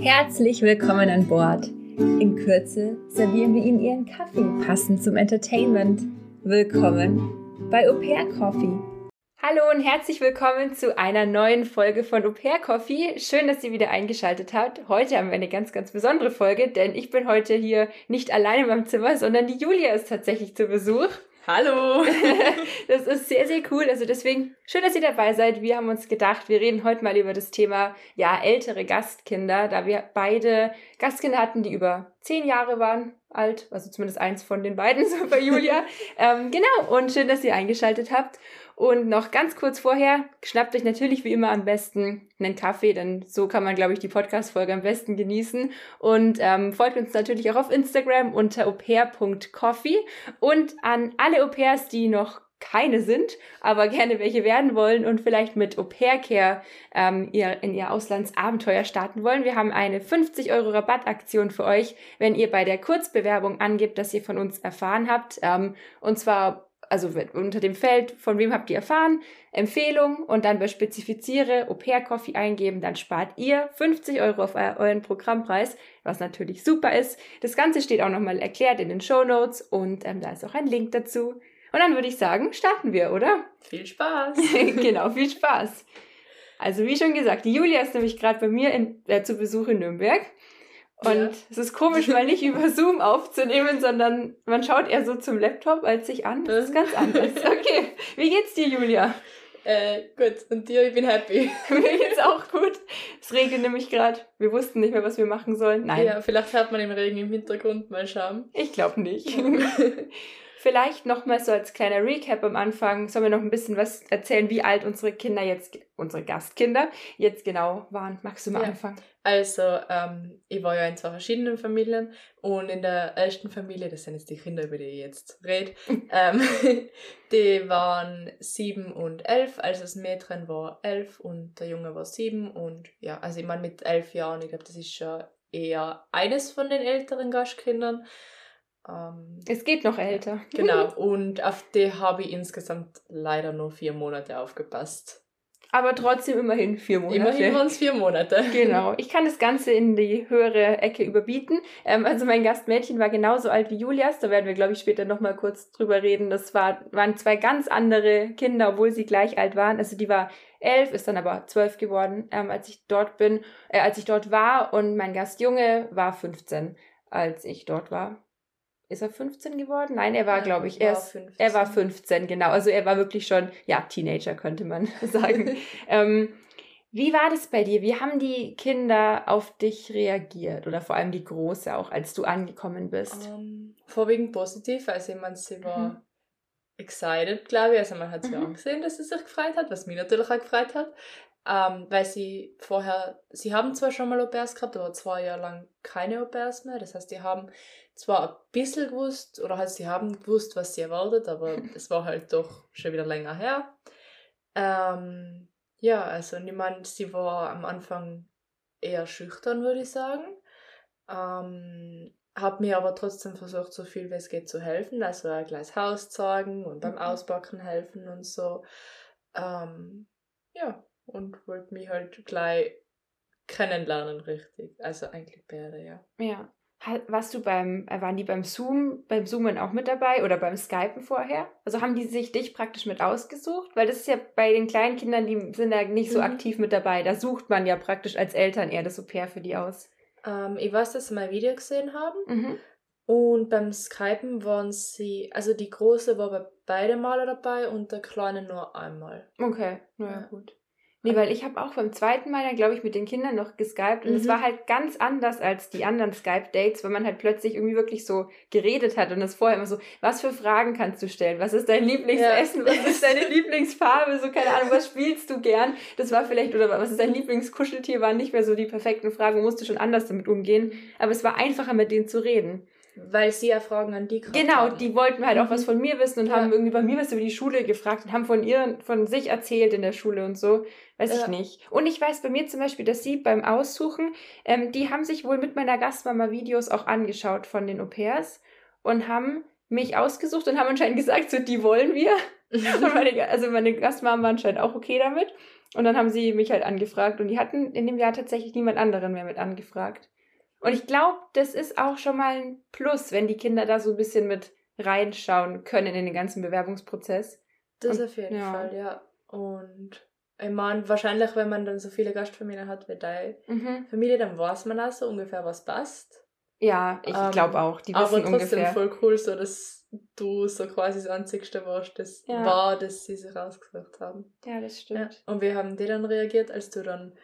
Herzlich willkommen an Bord. In Kürze servieren wir Ihnen Ihren Kaffee passend zum Entertainment. Willkommen bei Au Pair Coffee. Hallo und herzlich willkommen zu einer neuen Folge von Au Pair Coffee. Schön, dass ihr wieder eingeschaltet habt. Heute haben wir eine ganz, ganz besondere Folge, denn ich bin heute hier nicht alleine in meinem Zimmer, sondern die Julia ist tatsächlich zu Besuch. Hallo! das ist sehr, sehr cool. Also deswegen schön, dass ihr dabei seid. Wir haben uns gedacht, wir reden heute mal über das Thema, ja, ältere Gastkinder, da wir beide Gastkinder hatten, die über zehn Jahre waren alt, also zumindest eins von den beiden, so bei Julia. ähm, genau, und schön, dass ihr eingeschaltet habt. Und noch ganz kurz vorher, schnappt euch natürlich wie immer am besten einen Kaffee, denn so kann man, glaube ich, die Podcast-Folge am besten genießen. Und ähm, folgt uns natürlich auch auf Instagram unter aupair.coffee und an alle Au-pairs, die noch keine sind, aber gerne welche werden wollen und vielleicht mit Au Pair Care ähm, ihr, in ihr Auslandsabenteuer starten wollen. Wir haben eine 50 Euro Rabattaktion für euch, wenn ihr bei der Kurzbewerbung angebt, dass ihr von uns erfahren habt. Ähm, und zwar also unter dem Feld, von wem habt ihr erfahren, Empfehlung und dann bei Spezifiziere Au pair Coffee eingeben, dann spart ihr 50 Euro auf euren Programmpreis, was natürlich super ist. Das Ganze steht auch nochmal erklärt in den Show Notes und ähm, da ist auch ein Link dazu. Und dann würde ich sagen, starten wir, oder? Viel Spaß! genau, viel Spaß! Also wie schon gesagt, die Julia ist nämlich gerade bei mir in, äh, zu Besuch in Nürnberg. Und ja. es ist komisch, mal nicht über Zoom aufzunehmen, sondern man schaut eher so zum Laptop als sich an. Das ist ganz anders. Okay, wie geht's dir, Julia? Äh, gut, und dir, ich bin happy. Mir geht's auch gut. Es regnet nämlich gerade. Wir wussten nicht mehr, was wir machen sollen. Nein. Ja, vielleicht hört man im Regen im Hintergrund mal schauen. Ich glaube nicht. Vielleicht nochmal so als kleiner Recap am Anfang, sollen wir noch ein bisschen was erzählen, wie alt unsere Kinder jetzt, unsere Gastkinder jetzt genau waren. Magst du mal ja. anfangen? Also, ähm, ich war ja in zwei verschiedenen Familien und in der ersten Familie, das sind jetzt die Kinder, über die ich jetzt rede, ähm, die waren sieben und elf, also das Mädchen war elf und der Junge war sieben und ja, also ich meine mit elf Jahren, ich glaube, das ist schon eher eines von den älteren Gastkindern. Ähm, es geht noch älter. Genau, und auf die habe ich insgesamt leider nur vier Monate aufgepasst. Aber trotzdem immerhin vier Monate. Immerhin waren es vier Monate. Genau. Ich kann das Ganze in die höhere Ecke überbieten. Ähm, also mein Gastmädchen war genauso alt wie Julias. Da werden wir, glaube ich, später nochmal kurz drüber reden. Das war, waren zwei ganz andere Kinder, obwohl sie gleich alt waren. Also die war elf, ist dann aber zwölf geworden, ähm, als ich dort bin, äh, als ich dort war. Und mein Gastjunge war 15, als ich dort war. Ist er 15 geworden? Nein, er war, ja, glaube ich, er, ist, er war 15, genau. Also er war wirklich schon, ja, Teenager könnte man sagen. ähm, wie war das bei dir? Wie haben die Kinder auf dich reagiert? Oder vor allem die Große auch, als du angekommen bist? Um, ähm, vorwiegend positiv. Also ich meine, sie war mhm. excited, glaube ich. Also man hat sie mhm. angesehen, dass sie sich gefreut hat, was mich natürlich auch gefreut hat. Ähm, weil sie vorher, sie haben zwar schon mal Au-pairs gehabt, aber zwei Jahre lang keine Au-pairs mehr. Das heißt, die haben zwar ein bisschen gewusst, oder halt sie haben gewusst, was sie erwartet, aber es war halt doch schon wieder länger her. Ähm, ja, also niemand, sie war am Anfang eher schüchtern, würde ich sagen. Ähm, habe mir aber trotzdem versucht, so viel wie es geht zu helfen, also ein kleines Haus zeigen und beim mhm. Ausbacken helfen und so. Ähm, ja, und wollte mich halt gleich kennenlernen, richtig. Also eigentlich beide, ja. Ja. Warst du beim, äh, waren die beim Zoom, beim Zoomen auch mit dabei oder beim Skypen vorher? Also haben die sich dich praktisch mit ausgesucht? Weil das ist ja bei den kleinen Kindern, die sind da nicht so mhm. aktiv mit dabei. Da sucht man ja praktisch als Eltern eher das Au-pair für die aus. Ähm, ich weiß, dass sie mein Video gesehen haben. Mhm. Und beim Skypen waren sie, also die Große war bei beide Male dabei und der Kleine nur einmal. Okay, naja, ja. gut. Nee, weil ich habe auch beim zweiten Mal dann, glaube ich, mit den Kindern noch geskypt und es mhm. war halt ganz anders als die anderen Skype-Dates, weil man halt plötzlich irgendwie wirklich so geredet hat und das vorher immer so, was für Fragen kannst du stellen? Was ist dein Lieblingsessen? Ja. Was ist deine Lieblingsfarbe? So, keine Ahnung, was spielst du gern? Das war vielleicht, oder was ist dein Lieblingskuscheltier? Waren nicht mehr so die perfekten Fragen, musste schon anders damit umgehen. Aber es war einfacher, mit denen zu reden. Weil sie ja Fragen an die Genau, haben. die wollten halt auch was mhm. von mir wissen und ja. haben irgendwie bei mir was über die Schule gefragt und haben von ihr, von sich erzählt in der Schule und so. Weiß ja. ich nicht. Und ich weiß bei mir zum Beispiel, dass sie beim Aussuchen, ähm, die haben sich wohl mit meiner Gastmama Videos auch angeschaut von den Au-pairs und haben mich ausgesucht und haben anscheinend gesagt, so, die wollen wir. und meine, also meine Gastmama war anscheinend auch okay damit. Und dann haben sie mich halt angefragt und die hatten in dem Jahr tatsächlich niemand anderen mehr mit angefragt. Und ich glaube, das ist auch schon mal ein Plus, wenn die Kinder da so ein bisschen mit reinschauen können in den ganzen Bewerbungsprozess. Das und, auf jeden ja. Fall, ja. Und ich meine, wahrscheinlich, wenn man dann so viele Gastfamilien hat wie deine mhm. Familie, dann weiß man auch so ungefähr, was passt. Ja, ich um, glaube auch. Die wissen aber trotzdem ungefähr. voll cool, so dass du so quasi das Einzigste warst, das ja. war, dass sie sich rausgesucht haben. Ja, das stimmt. Ja. Und wie haben die dann reagiert, als du dann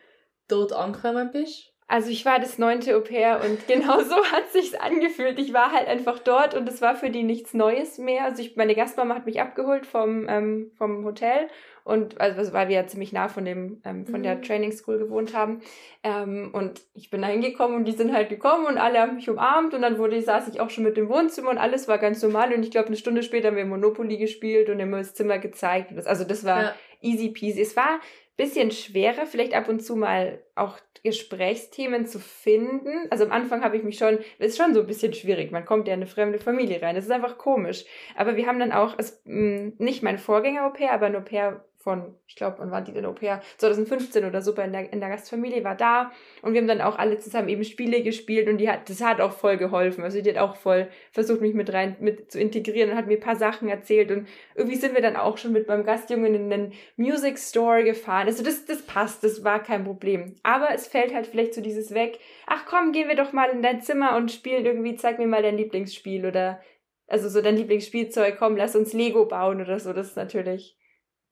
dort angekommen bist? Also ich war das neunte Au pair und genau so hat sich's angefühlt. Ich war halt einfach dort und es war für die nichts Neues mehr. Also ich, meine Gastmama hat mich abgeholt vom, ähm, vom Hotel und also weil wir ja ziemlich nah von dem ähm, von mhm. der Training School gewohnt haben ähm, und ich bin da hingekommen und die sind halt gekommen und alle haben mich umarmt und dann wurde saß ich auch schon mit dem Wohnzimmer und alles war ganz normal und ich glaube eine Stunde später haben wir Monopoly gespielt und immer das Zimmer gezeigt. Also das war ja. easy peasy. Es war bisschen schwerer, vielleicht ab und zu mal auch Gesprächsthemen zu finden. Also am Anfang habe ich mich schon, es ist schon so ein bisschen schwierig. Man kommt ja in eine fremde Familie rein. Das ist einfach komisch. Aber wir haben dann auch, also, nicht mein Vorgänger Au pair, aber ein Au pair von, ich glaube, wann war die denn Au pair? 2015 oder so in der, in der Gastfamilie war da und wir haben dann auch alle zusammen eben Spiele gespielt und die hat, das hat auch voll geholfen. Also die hat auch voll versucht, mich mit rein mit zu integrieren und hat mir ein paar Sachen erzählt und irgendwie sind wir dann auch schon mit meinem Gastjungen in den Music Store gefahren. Also das, das passt, das war kein Problem. Aber es fällt halt vielleicht so dieses weg, ach komm, gehen wir doch mal in dein Zimmer und spielen irgendwie, zeig mir mal dein Lieblingsspiel oder also so dein Lieblingsspielzeug, komm, lass uns Lego bauen oder so. Das ist natürlich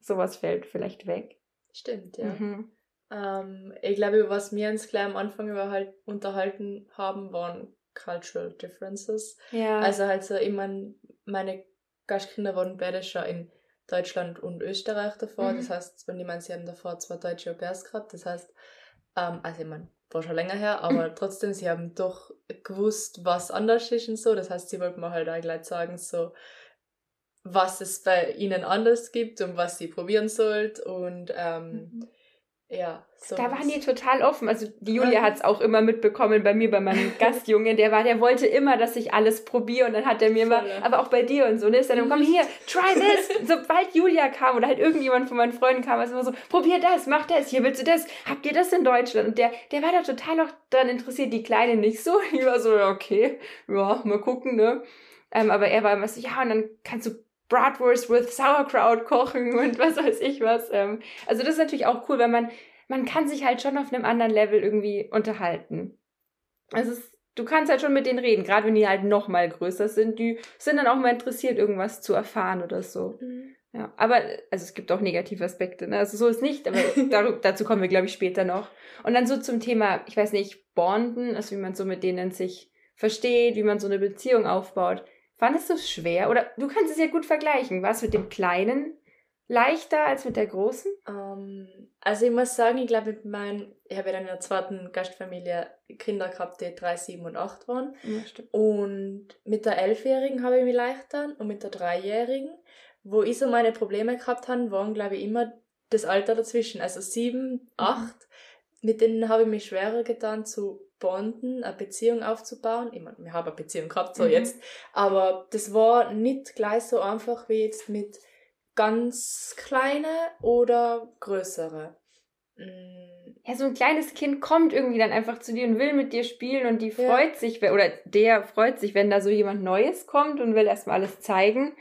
sowas fällt vielleicht weg. Stimmt, ja. Mhm. Ähm, ich glaube, was wir uns gleich am Anfang über halt unterhalten haben, waren Cultural Differences. Ja. Also halt so, ich mein, meine Gastkinder waren beide schon in Deutschland und Österreich davor. Mhm. Das heißt, wenn ich meine, sie haben davor zwei deutsche Au-pairs gehabt. Das heißt, ähm, also ich meine, war schon länger her, aber trotzdem, sie haben doch gewusst, was anders ist und so. Das heißt, sie wollten mir halt auch gleich sagen, so, was es bei ihnen anders gibt und was sie probieren sollt und ähm, mhm. ja. So da waren die total offen. Also die Julia hat es auch immer mitbekommen bei mir, bei meinem Gastjungen. Der war, der wollte immer, dass ich alles probiere und dann hat er mir immer, aber auch bei dir und so, ne, ist dann, komm hier, try this. Sobald Julia kam oder halt irgendjemand von meinen Freunden kam, war es immer so, probier das, mach das, hier willst du das, habt ihr das in Deutschland? Und der, der war da total noch daran interessiert, die Kleine nicht so. Ich war so, okay, ja, mal gucken, ne. Ähm, aber er war immer so, ja, und dann kannst du Bratwurst with Sauerkraut kochen und was weiß ich was. Ähm, also das ist natürlich auch cool, weil man, man kann sich halt schon auf einem anderen Level irgendwie unterhalten. Also es, du kannst halt schon mit denen reden, gerade wenn die halt noch mal größer sind. Die sind dann auch mal interessiert, irgendwas zu erfahren oder so. Mhm. Ja, aber also es gibt auch negative Aspekte. Ne? Also so ist nicht, aber dazu kommen wir, glaube ich, später noch. Und dann so zum Thema, ich weiß nicht, Bonden, also wie man so mit denen sich versteht, wie man so eine Beziehung aufbaut. Fandest du es schwer? Oder du kannst es ja gut vergleichen. War es mit dem Kleinen leichter als mit der Großen? Um, ähm, also ich muss sagen, ich glaube, mein, ich habe ja in der zweiten Gastfamilie Kinder gehabt, die drei, sieben und acht waren. Ja, und mit der Elfjährigen habe ich mich leichter und mit der Dreijährigen, wo ich so meine Probleme gehabt habe, waren, glaube ich, immer das Alter dazwischen. Also sieben, mhm. acht, mhm. mit denen habe ich mich schwerer getan zu bonden, eine Beziehung aufzubauen. Ich meine, wir haben eine Beziehung gehabt, so mhm. jetzt. Aber das war nicht gleich so einfach wie jetzt mit ganz kleine oder größere. Mm. Ja, so ein kleines Kind kommt irgendwie dann einfach zu dir und will mit dir spielen und die freut ja. sich, oder der freut sich, wenn da so jemand Neues kommt und will erstmal alles zeigen.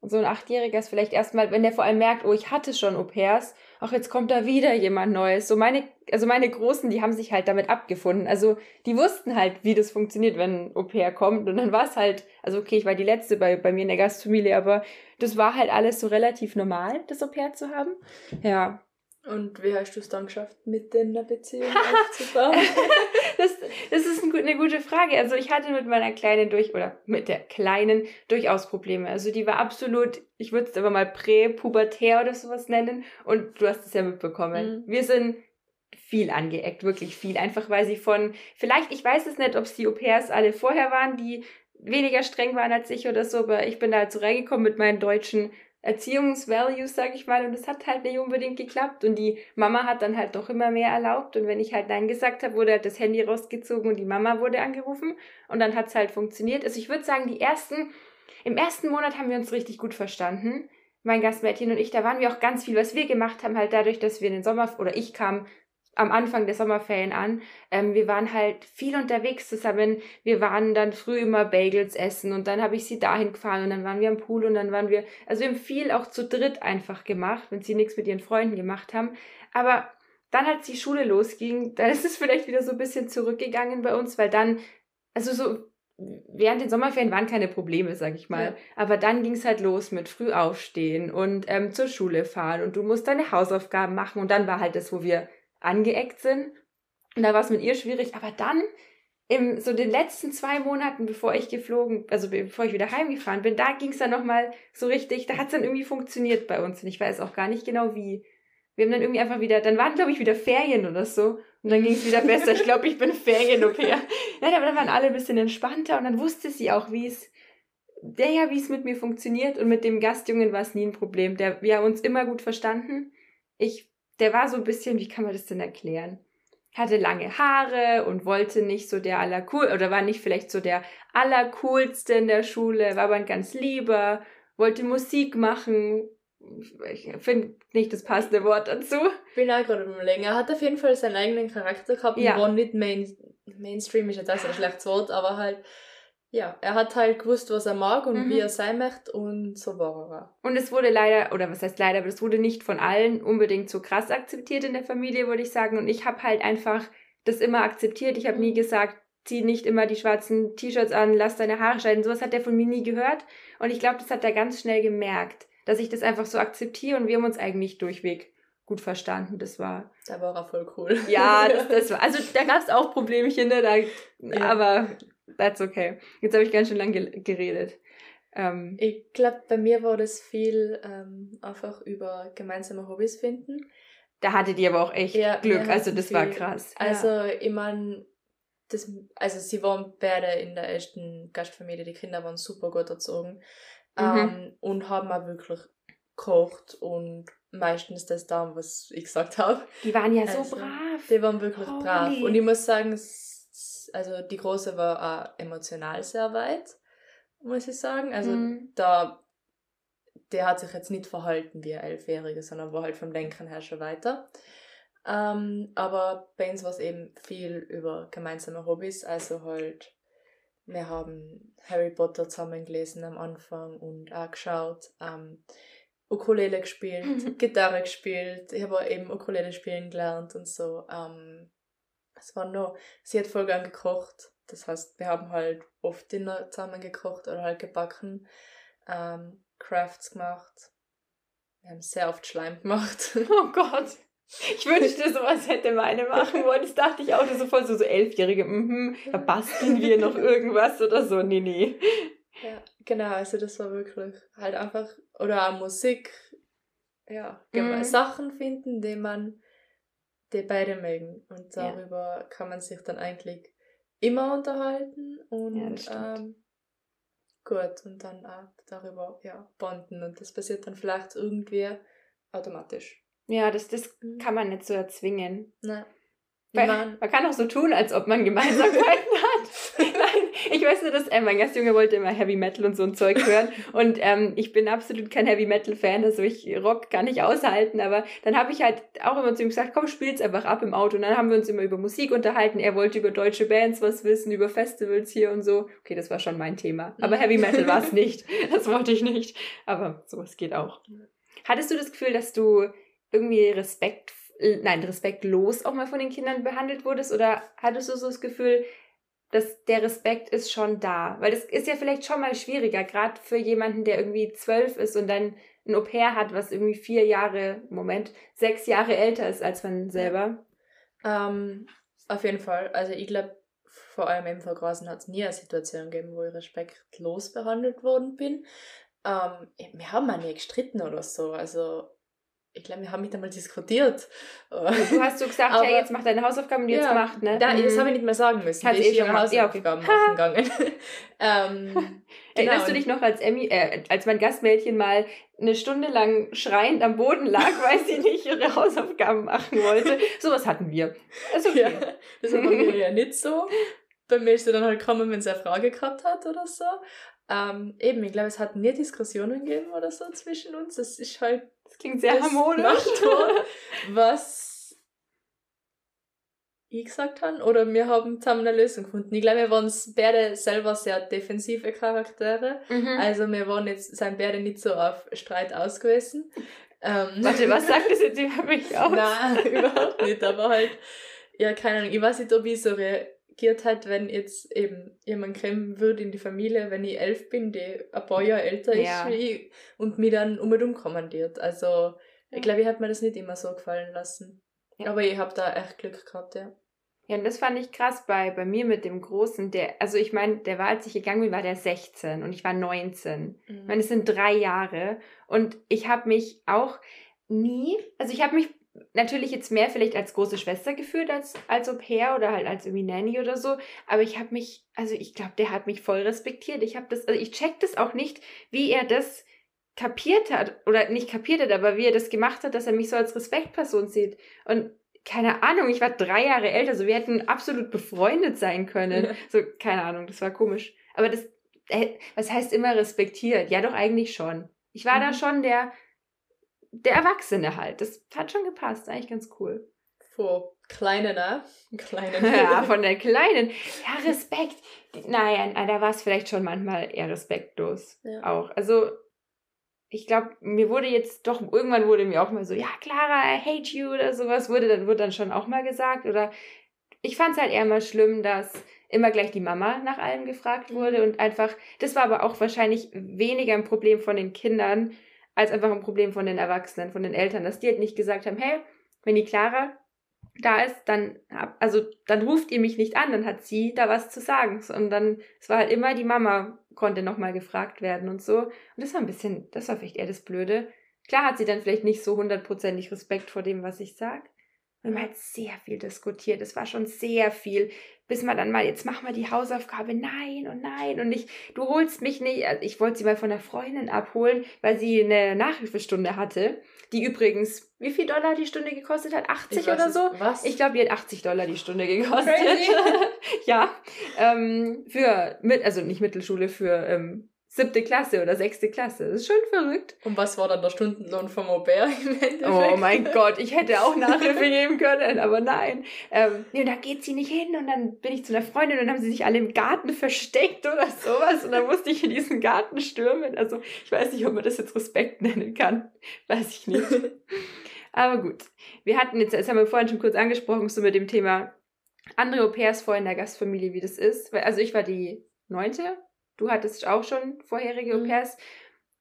Und so ein Achtjähriger ist vielleicht erstmal, wenn der vor allem merkt, oh, ich hatte schon Au pairs, ach, jetzt kommt da wieder jemand Neues. So meine, also meine Großen, die haben sich halt damit abgefunden. Also die wussten halt, wie das funktioniert, wenn ein Au pair kommt. Und dann war es halt, also okay, ich war die letzte bei, bei mir in der Gastfamilie, aber das war halt alles so relativ normal, das Au pair zu haben. Ja. Und wie hast du es dann geschafft, mit denen eine Beziehung aufzubauen? das, das ist eine gute Frage. Also ich hatte mit meiner Kleinen durch, oder mit der Kleinen durchaus Probleme. Also die war absolut, ich würde es aber mal präpubertär oder sowas nennen. Und du hast es ja mitbekommen. Mhm. Wir sind viel angeeckt, wirklich viel. Einfach weil sie von, vielleicht, ich weiß es nicht, ob es die Au-pairs alle vorher waren, die weniger streng waren als ich oder so, aber ich bin da halt so reingekommen mit meinen deutschen Erziehungsvalues, sag ich mal, und es hat halt nicht unbedingt geklappt. Und die Mama hat dann halt doch immer mehr erlaubt. Und wenn ich halt Nein gesagt habe, wurde halt das Handy rausgezogen und die Mama wurde angerufen. Und dann hat es halt funktioniert. Also ich würde sagen, die ersten, im ersten Monat haben wir uns richtig gut verstanden. mein Gastmädchen und ich, da waren wir auch ganz viel, was wir gemacht haben, halt dadurch, dass wir in den Sommer, oder ich kam am Anfang der Sommerferien an. Ähm, wir waren halt viel unterwegs zusammen. Wir waren dann früh immer Bagels essen und dann habe ich sie dahin gefahren und dann waren wir am Pool und dann waren wir, also wir haben viel auch zu dritt einfach gemacht, wenn sie nichts mit ihren Freunden gemacht haben. Aber dann, als die Schule losging, dann ist es vielleicht wieder so ein bisschen zurückgegangen bei uns, weil dann, also so während den Sommerferien waren keine Probleme, sag ich mal. Ja. Aber dann ging es halt los mit früh aufstehen und ähm, zur Schule fahren und du musst deine Hausaufgaben machen und dann war halt das, wo wir angeeckt sind. Und da war es mit ihr schwierig. Aber dann, im so den letzten zwei Monaten, bevor ich geflogen, also bevor ich wieder heimgefahren bin, da ging es dann nochmal so richtig, da hat es dann irgendwie funktioniert bei uns. Und ich weiß auch gar nicht genau wie. Wir haben dann irgendwie einfach wieder, dann waren, glaube ich, wieder Ferien oder so. Und dann ging es wieder besser. Ich glaube, ich bin Ferien-Au-pair. Ja, aber dann waren alle ein bisschen entspannter und dann wusste sie auch, wie es, der ja, wie es mit mir funktioniert. Und mit dem Gastjungen war es nie ein Problem. Der, wir haben uns immer gut verstanden. Ich der war so ein bisschen, wie kann man das denn erklären? Hatte lange Haare und wollte nicht so der allercool oder war nicht vielleicht so der allercoolste in der Schule, war aber ein ganz lieber, wollte Musik machen. Ich finde nicht das passende Wort dazu. Bin auch gerade überlegen. Er hat auf jeden Fall seinen eigenen Charakter gehabt ja. und war nicht Main Mainstream, ist jetzt auch ein schlechtes Wort, aber halt ja, er hat halt gewusst, was er mag und mhm. wie er sein möchte und so war er. Und es wurde leider, oder was heißt leider, aber es wurde nicht von allen unbedingt so krass akzeptiert in der Familie, würde ich sagen. Und ich habe halt einfach das immer akzeptiert. Ich habe nie mhm. gesagt, zieh nicht immer die schwarzen T-Shirts an, lass deine Haare schneiden. Sowas hat er von mir nie gehört. Und ich glaube, das hat er ganz schnell gemerkt, dass ich das einfach so akzeptiere und wir haben uns eigentlich durchweg gut verstanden. Das war. Da war er voll cool. Ja, das, das war. Also da gab es auch Problemchen, ne? Da, ja. Aber That's okay. Jetzt habe ich ganz schön lange geredet. Ähm, ich glaube, bei mir war das viel ähm, einfach über gemeinsame Hobbys finden. Da hattet ihr aber auch echt ja, Glück, also das viel. war krass. Also ja. ich meine, das, also sie waren beide in der ersten Gastfamilie, die Kinder waren super gut erzogen mhm. ähm, und haben auch wirklich gekocht und meistens das da, was ich gesagt habe. Die waren ja also, so brav. Die waren wirklich Holy. brav. Und ich muss sagen, also die große war auch emotional sehr weit, muss ich sagen. Also mhm. da, der hat sich jetzt nicht verhalten wie ein Elfjähriger, sondern war halt vom Denken her schon weiter. Ähm, aber bei uns war es eben viel über gemeinsame Hobbys, also halt, wir haben Harry Potter zusammen gelesen am Anfang und auch geschaut, ähm, Ukulele gespielt, Gitarre gespielt, ich habe eben Ukulele spielen gelernt und so. Ähm, es war nur, sie hat voll gern gekocht. Das heißt, wir haben halt oft Dinner zusammen gekocht oder halt gebacken, ähm, Crafts gemacht. Wir haben sehr oft Schleim gemacht. Oh Gott. Ich wünschte, sowas hätte meine machen wollen. Das dachte ich auch, so voll so, so Elfjährige, mhm, da basteln wir noch irgendwas oder so. Nee, nee. Ja, genau, also das war wirklich halt einfach, oder auch Musik, ja, mhm. Sachen finden, die man die beide mögen. Und darüber ja. kann man sich dann eigentlich immer unterhalten und ja, ähm, gut und dann auch darüber ja, bonden. Und das passiert dann vielleicht irgendwie automatisch. Ja, das, das mhm. kann man nicht so erzwingen. Nein. Man kann auch so tun, als ob man ich weiß nur, dass äh, mein Gastjunge wollte immer Heavy Metal und so ein Zeug hören. Und ähm, ich bin absolut kein Heavy Metal-Fan, also ich Rock kann ich aushalten. Aber dann habe ich halt auch immer zu ihm gesagt, komm, spiel's einfach ab im Auto. Und dann haben wir uns immer über Musik unterhalten. Er wollte über deutsche Bands was wissen, über Festivals hier und so. Okay, das war schon mein Thema. Aber Heavy Metal war es nicht. Das wollte ich nicht. Aber sowas geht auch. Hattest du das Gefühl, dass du irgendwie Respekt äh, nein, respektlos auch mal von den Kindern behandelt wurdest? Oder hattest du so das Gefühl, dass der Respekt ist schon da? Weil das ist ja vielleicht schon mal schwieriger, gerade für jemanden, der irgendwie zwölf ist und dann ein Au-pair hat, was irgendwie vier Jahre, Moment, sechs Jahre älter ist als man selber. Ähm, auf jeden Fall. Also ich glaube, vor allem eben vor Grasen hat es nie eine Situation gegeben, wo ich respektlos behandelt worden bin. Ähm, wir haben auch nie gestritten oder so. Also ich glaube, wir haben mit einmal diskutiert. Du hast so gesagt, aber, ja, jetzt mach deine Hausaufgaben, die ja, jetzt gemacht, ne? Da, Das habe ich nicht mehr sagen müssen. Hat ich eh schon Hausaufgaben ja, okay. machen gegangen. ähm, genau. Erinnerst du dich noch, als Emmy, äh, als mein Gastmädchen mal eine Stunde lang schreiend am Boden lag, weil sie nicht ihre Hausaufgaben machen wollte? Sowas hatten wir. Also okay. Ja, das war bei mir ja nicht so. Bei mir ist sie dann halt gekommen, wenn sie eine Frage gehabt hat oder so. Ähm, eben, ich glaube, es hat nie Diskussionen gegeben oder so zwischen uns. Das ist halt. Das klingt sehr harmonisch. was ich gesagt habe. Oder wir haben zusammen eine Lösung gefunden. Ich glaube, wir waren beide selber sehr defensive Charaktere. Mhm. Also wir waren jetzt, sind beide nicht so auf Streit ausgewiesen. Ähm, Warte, was sagt das jetzt über mich aus? Nein, überhaupt nicht. Aber halt, ja, keine Ahnung. Ich weiß nicht, ob ich so reagiert hat, wenn jetzt eben jemand kommen würde in die Familie, wenn ich elf bin, die ein paar Jahre älter ja. ist wie ich und mich dann um und um kommandiert. Also, ich glaube, ich habe mir das nicht immer so gefallen lassen. Ja. Aber ich habe da echt Glück gehabt, ja. Ja, und das fand ich krass bei, bei mir mit dem Großen, der, also ich meine, der war, als ich gegangen bin, war der 16 und ich war 19. Mhm. Ich meine, es sind drei Jahre und ich habe mich auch nie, also ich habe mich natürlich jetzt mehr vielleicht als große Schwester gefühlt als als Au pair oder halt als irgendwie Nanny oder so, aber ich habe mich, also ich glaube, der hat mich voll respektiert. Ich habe das, also ich check das auch nicht, wie er das kapiert hat oder nicht kapiert hat, aber wie er das gemacht hat, dass er mich so als Respektperson sieht und keine Ahnung, ich war drei Jahre älter, so wir hätten absolut befreundet sein können. Ja. So, keine Ahnung, das war komisch. Aber das, äh, was heißt immer respektiert? Ja, doch eigentlich schon. Ich war mhm. da schon der, der Erwachsene halt. Das hat schon gepasst, eigentlich ganz cool. Vor Kleinen, ne? Kleinen. ja, von der Kleinen. Ja, Respekt. Naja, da war es vielleicht schon manchmal eher respektlos. Ja. Auch. Also, ich glaube, mir wurde jetzt doch, irgendwann wurde mir auch mal so, ja, Clara, I hate you oder sowas, wurde dann, wurde dann schon auch mal gesagt. Oder ich fand es halt eher mal schlimm, dass immer gleich die Mama nach allem gefragt wurde und einfach, das war aber auch wahrscheinlich weniger ein Problem von den Kindern, als einfach ein Problem von den Erwachsenen, von den Eltern, dass die halt nicht gesagt haben, hey, wenn die Clara da ist, dann, also, dann ruft ihr mich nicht an, dann hat sie da was zu sagen. Und dann, es war halt immer die Mama konnte nochmal gefragt werden und so. Und das war ein bisschen, das war vielleicht eher das Blöde. Klar hat sie dann vielleicht nicht so hundertprozentig Respekt vor dem, was ich sag. Und man hat sehr viel diskutiert. Es war schon sehr viel bis man dann mal, jetzt mach mal die Hausaufgabe, nein und nein und ich, du holst mich nicht. Also ich wollte sie mal von einer Freundin abholen, weil sie eine Nachhilfestunde hatte, die übrigens, wie viel Dollar die Stunde gekostet hat? 80 oder so? Was? Ich glaube, die hat 80 Dollar die Stunde gekostet. ja, ähm, für, mit, also nicht Mittelschule, für ähm, siebte Klasse oder sechste Klasse. Das ist schon verrückt. Und was war dann der Stundenlohn vom Au-pair im Endeffekt? Oh mein Gott, ich hätte auch Nachhilfe geben können, aber nein. Ähm, nee, und da geht sie nicht hin und dann bin ich zu einer Freundin und dann haben sie sich alle im Garten versteckt oder sowas und dann musste ich in diesen Garten stürmen. Also ich weiß nicht, ob man das jetzt Respekt nennen kann. Weiß ich nicht. aber gut. Wir hatten jetzt, das haben wir vorhin schon kurz angesprochen, so mit dem Thema andere Au-pairs vor in der Gastfamilie, wie das ist. Also ich war die neunte du hattest auch schon vorherige mhm. Au-pairs.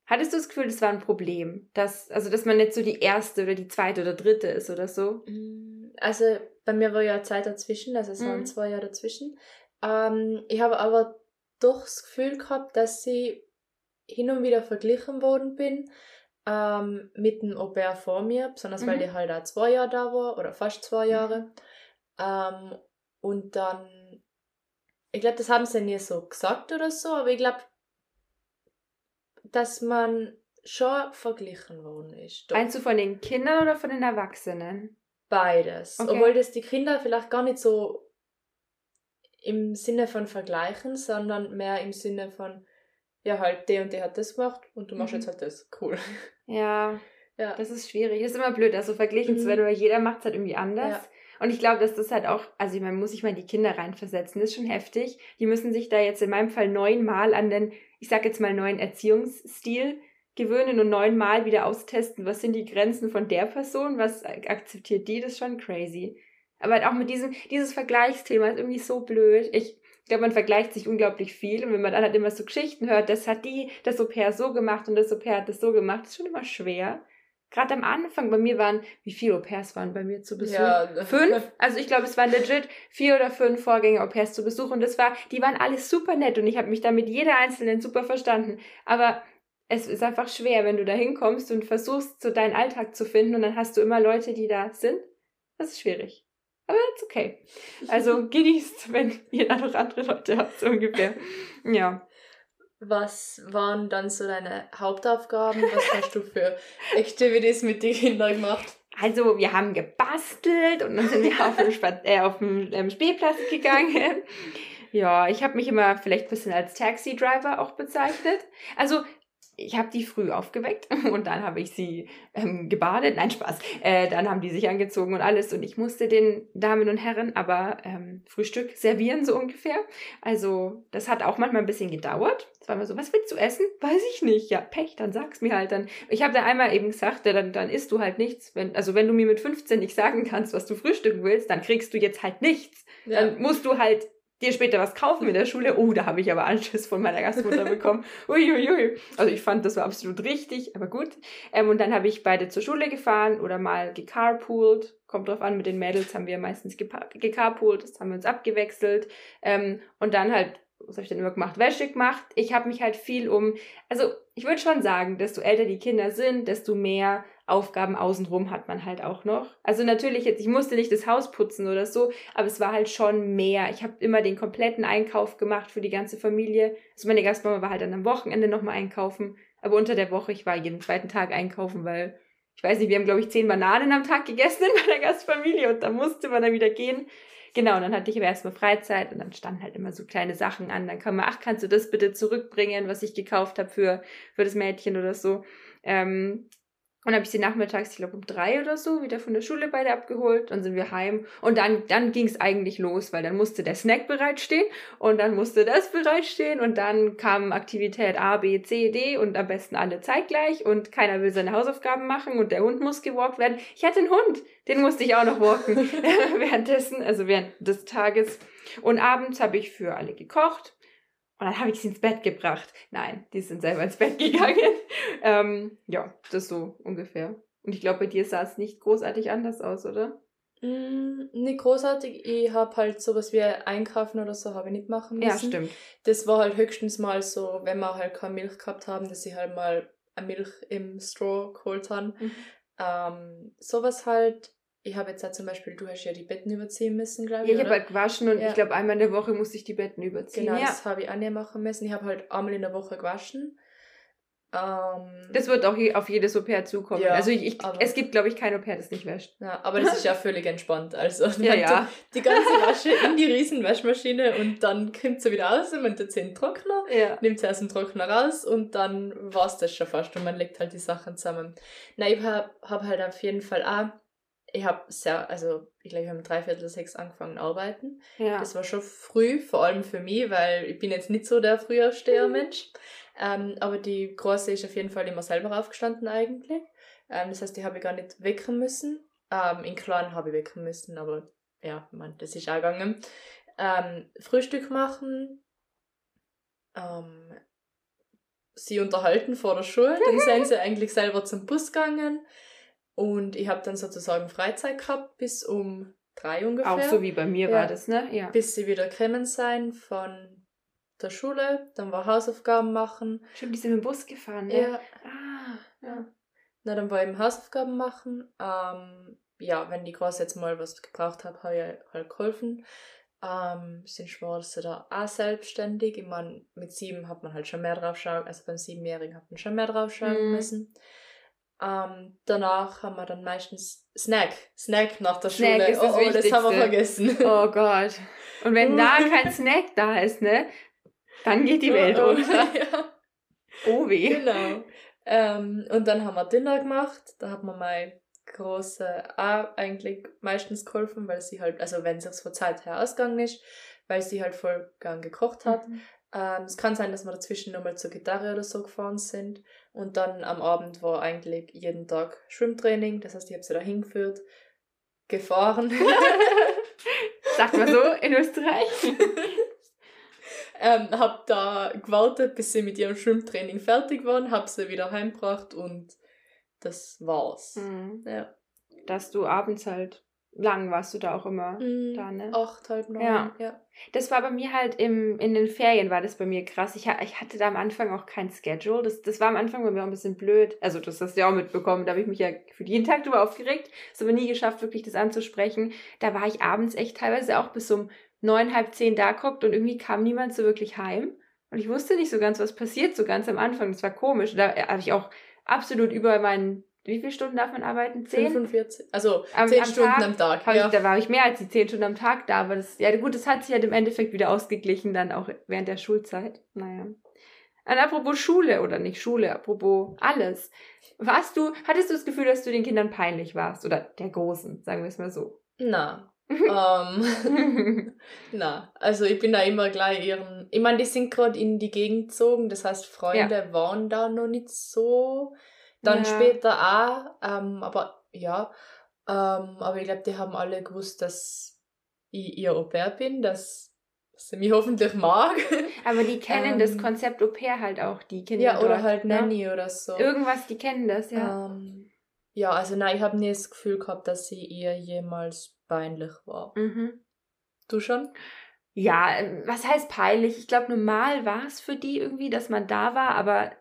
Hattest du das Gefühl, das war ein Problem? Dass, also, dass man nicht so die erste oder die zweite oder dritte ist oder so? Mm, also, bei mir war ja Zeit dazwischen, also es mhm. waren zwei Jahre dazwischen. Ähm, ich habe aber doch das Gefühl gehabt, dass ich hin und wieder verglichen worden bin ähm, mit dem Au-pair vor mir, besonders mhm. weil die halt auch zwei Jahre da war oder fast zwei Jahre. Ähm, und dann ich glaube, das haben sie nie so gesagt oder so, aber ich glaube, dass man schon verglichen worden ist. Doch. Meinst du von den Kindern oder von den Erwachsenen? Beides. Okay. Obwohl das die Kinder vielleicht gar nicht so im Sinne von vergleichen, sondern mehr im Sinne von, ja, halt, der und der hat das gemacht und du machst mhm. jetzt halt das. Cool. Ja. Ja. Das ist schwierig. Das ist immer blöd, also verglichen mhm. zu werden, weil jeder macht es halt irgendwie anders. Ja. Und ich glaube, dass das halt auch, also man muss sich mal die Kinder reinversetzen, das ist schon heftig. Die müssen sich da jetzt in meinem Fall neunmal an den, ich sag jetzt mal, neuen Erziehungsstil gewöhnen und neunmal wieder austesten, was sind die Grenzen von der Person, was akzeptiert die, das ist schon crazy. Aber halt auch mit diesem, dieses Vergleichsthema ist irgendwie so blöd. Ich glaube, man vergleicht sich unglaublich viel und wenn man dann halt immer so Geschichten hört, das hat die, das Au-pair so gemacht und das Au-pair hat das so gemacht, ist schon immer schwer gerade am Anfang, bei mir waren, wie viele Au-pairs waren bei mir zu Besuch? Ja. Fünf? Also ich glaube, es waren legit vier oder fünf Vorgänger-Au-pairs zu Besuch und das war, die waren alle super nett und ich habe mich da mit jeder Einzelnen super verstanden. Aber es ist einfach schwer, wenn du da hinkommst und versuchst, so deinen Alltag zu finden und dann hast du immer Leute, die da sind. Das ist schwierig. Aber ist okay. Also genießt, wenn ihr da noch andere Leute habt, so ungefähr. Ja. Was waren dann so deine Hauptaufgaben? Was hast du für Activities mit den Kindern gemacht? Also, wir haben gebastelt und dann sind wir auf den, Sp äh, auf den ähm, Spielplatz gegangen. Ja, ich habe mich immer vielleicht ein bisschen als Taxi-Driver auch bezeichnet. Also ich habe die früh aufgeweckt und dann habe ich sie ähm, gebadet. Nein, Spaß. Äh, dann haben die sich angezogen und alles und ich musste den Damen und Herren aber ähm, Frühstück servieren, so ungefähr. Also das hat auch manchmal ein bisschen gedauert. Es war immer so, was willst du essen? Weiß ich nicht. Ja, Pech, dann sag's mir halt dann. Ich habe da einmal eben gesagt, ja, dann, dann isst du halt nichts. Wenn, also wenn du mir mit 15 nicht sagen kannst, was du frühstücken willst, dann kriegst du jetzt halt nichts. Ja. Dann musst du halt dir später was kaufen in der Schule. Oh, da habe ich aber Anschiss von meiner Gastmutter bekommen. Uiuiui. Ui, ui. Also ich fand, das war absolut richtig, aber gut. Ähm, und dann habe ich beide zur Schule gefahren oder mal gecarpoolt. Kommt drauf an, mit den Mädels haben wir meistens gecarpoolt, das haben wir uns abgewechselt. Ähm, und dann halt was habe ich denn immer gemacht? Wäsche gemacht. Ich habe mich halt viel um, also ich würde schon sagen, desto älter die Kinder sind, desto mehr Aufgaben außenrum hat man halt auch noch. Also natürlich jetzt, ich musste nicht das Haus putzen oder so, aber es war halt schon mehr. Ich habe immer den kompletten Einkauf gemacht für die ganze Familie. Also meine Gastmama war halt dann am Wochenende nochmal einkaufen, aber unter der Woche, ich war jeden zweiten Tag einkaufen, weil ich weiß nicht, wir haben glaube ich zehn Bananen am Tag gegessen in meiner Gastfamilie und da musste man dann wieder gehen. Genau, und dann hatte ich aber erstmal Freizeit und dann standen halt immer so kleine Sachen an. Dann kam man, ach, kannst du das bitte zurückbringen, was ich gekauft habe für, für das Mädchen oder so. Ähm, und habe ich sie nachmittags, ich glaube um drei oder so, wieder von der Schule beide abgeholt. Dann sind wir heim. Und dann, dann ging es eigentlich los, weil dann musste der Snack bereitstehen und dann musste das bereitstehen und dann kam Aktivität A, B, C, D und am besten alle zeitgleich und keiner will seine Hausaufgaben machen und der Hund muss gewalkt werden. Ich hatte einen Hund, den musste ich auch noch walken währenddessen, also während des Tages. Und abends habe ich für alle gekocht. Und dann habe ich sie ins Bett gebracht. Nein, die sind selber ins Bett gegangen. ähm, ja, das so ungefähr. Und ich glaube, bei dir sah es nicht großartig anders aus, oder? Mm, nicht großartig. Ich habe halt sowas wie Einkaufen oder so habe ich nicht machen müssen. Ja, stimmt. Das war halt höchstens mal so, wenn wir halt keine Milch gehabt haben, dass ich halt mal eine Milch im Straw geholt habe. Mhm. Ähm, sowas halt ich habe jetzt halt zum Beispiel, du hast ja die Betten überziehen müssen, glaube ich. Ja, ich habe halt gewaschen und ja. ich glaube, einmal in der Woche musste ich die Betten überziehen. Genau, ja. das habe ich auch nicht machen müssen. Ich habe halt einmal in der Woche gewaschen. Ähm, das wird auch auf jedes Au-pair zukommen. Ja, also ich, ich es gibt, glaube ich, kein Au-pair, das nicht wäscht. Ja, aber das ist ja völlig entspannt. Also ja, ja. die ganze Wasche in die riesen Waschmaschine und dann kommt sie wieder raus und man tut sie in den Trockner, ja. nimmt sie aus dem Trockner raus und dann war es das schon fast und man legt halt die Sachen zusammen. Nein, ich habe hab halt auf jeden Fall auch ich habe sehr, also ich glaube, ich habe um dreiviertel sechs angefangen zu arbeiten. Ja. Das war schon früh, vor allem für mich, weil ich bin jetzt nicht so der Frühaufsteher-Mensch. Ähm, aber die Große ist auf jeden Fall immer selber aufgestanden eigentlich. Ähm, das heißt, die habe ich gar nicht wecken müssen. Ähm, in Kleinen habe ich wecken müssen, aber ja, man, das ist auch gegangen. Ähm, Frühstück machen, ähm, sie unterhalten vor der Schule, dann sind sie eigentlich selber zum Bus gegangen und ich habe dann sozusagen Freizeit gehabt bis um drei ungefähr. Auch so wie bei mir ja. war das, ne? Ja. Bis sie wieder gekommen sein von der Schule, dann war Hausaufgaben machen. Stimmt, die sind mit dem Bus gefahren, ne? Ja. Ah, ja. Na, dann war eben Hausaufgaben machen. Ähm, ja, wenn die Große jetzt mal was gebraucht hat, habe ich halt geholfen. Ähm, sind Schwarze da auch selbstständig. Ich meine, mit sieben hat man halt schon mehr drauf schauen, also beim Siebenjährigen hat man schon mehr drauf schauen mm. müssen. Ähm, danach haben wir dann meistens Snack. Snack nach der Snack Schule. Ist das, oh, oh, das haben wir vergessen. Oh Gott. Und wenn da kein Snack da ist, ne, dann geht die Welt oh, unter. ja. Oh weh. Genau. Ähm, und dann haben wir Dinner gemacht. Da hat man mal große auch eigentlich meistens geholfen, weil sie halt, also wenn es von Zeit her ausgegangen ist, weil sie halt voll gern gekocht hat. Mhm. Ähm, es kann sein, dass wir dazwischen nochmal zur Gitarre oder so gefahren sind. Und dann am Abend war eigentlich jeden Tag Schwimmtraining. Das heißt, ich habe sie da hingeführt, gefahren. Sagt man so in Österreich. ähm, hab da gewartet, bis sie mit ihrem Schwimmtraining fertig waren, hab sie wieder heimgebracht und das war's. Mhm. Ja. Dass du abends halt lang warst du da auch immer mm, da, ne? Acht, halb neun, ja. ja. Das war bei mir halt im, in den Ferien war das bei mir krass. Ich, ich hatte da am Anfang auch kein Schedule. Das, das war am Anfang bei mir auch ein bisschen blöd. Also das hast du ja auch mitbekommen. Da habe ich mich ja für jeden Tag drüber aufgeregt. Es aber nie geschafft, wirklich das anzusprechen. Da war ich abends echt teilweise auch bis um neun, halb zehn da geguckt und irgendwie kam niemand so wirklich heim. Und ich wusste nicht so ganz, was passiert, so ganz am Anfang. Das war komisch. Da habe ich auch absolut über meinen wie viele Stunden darf man arbeiten? Zehn? 45. Also Am- 10 am Stunden Tag am Tag. Ja. ich, da war ich mehr als die zehn Stunden am Tag da, aber das, ja gut, das hat sich halt im Endeffekt wieder ausgeglichen, dann auch während der Schulzeit. Naja. Und apropos Schule oder nicht Schule, apropos alles. Warst du, hattest du das Gefühl, dass du den Kindern peinlich warst? Oder der Großen, sagen wir es mal so. Na. ähm, na, also ich bin da immer gleich ihren. Ich meine, die sind gerade in die Gegend gezogen, das heißt, Freunde waren da noch nicht so. Dann Ja. später auch, ähm, aber ja. Ähm, aber ich glaube, die haben alle gewusst, dass ich ihr Au pair bin, dass, sie mich hoffentlich mag. aber die kennen das Ähm, Konzept Au pair halt auch, die Kinder. ja, oder dort, halt ne? Nanny oder so. Irgendwas, die kennen das, ja. Ja, ähm, ja also nein, ich habe nie das Gefühl gehabt, dass sie ihr jemals peinlich war. Mhm. Du schon? Ja, ähm, was heißt peinlich? Ich glaube, normal war es für die irgendwie, dass man da war, aber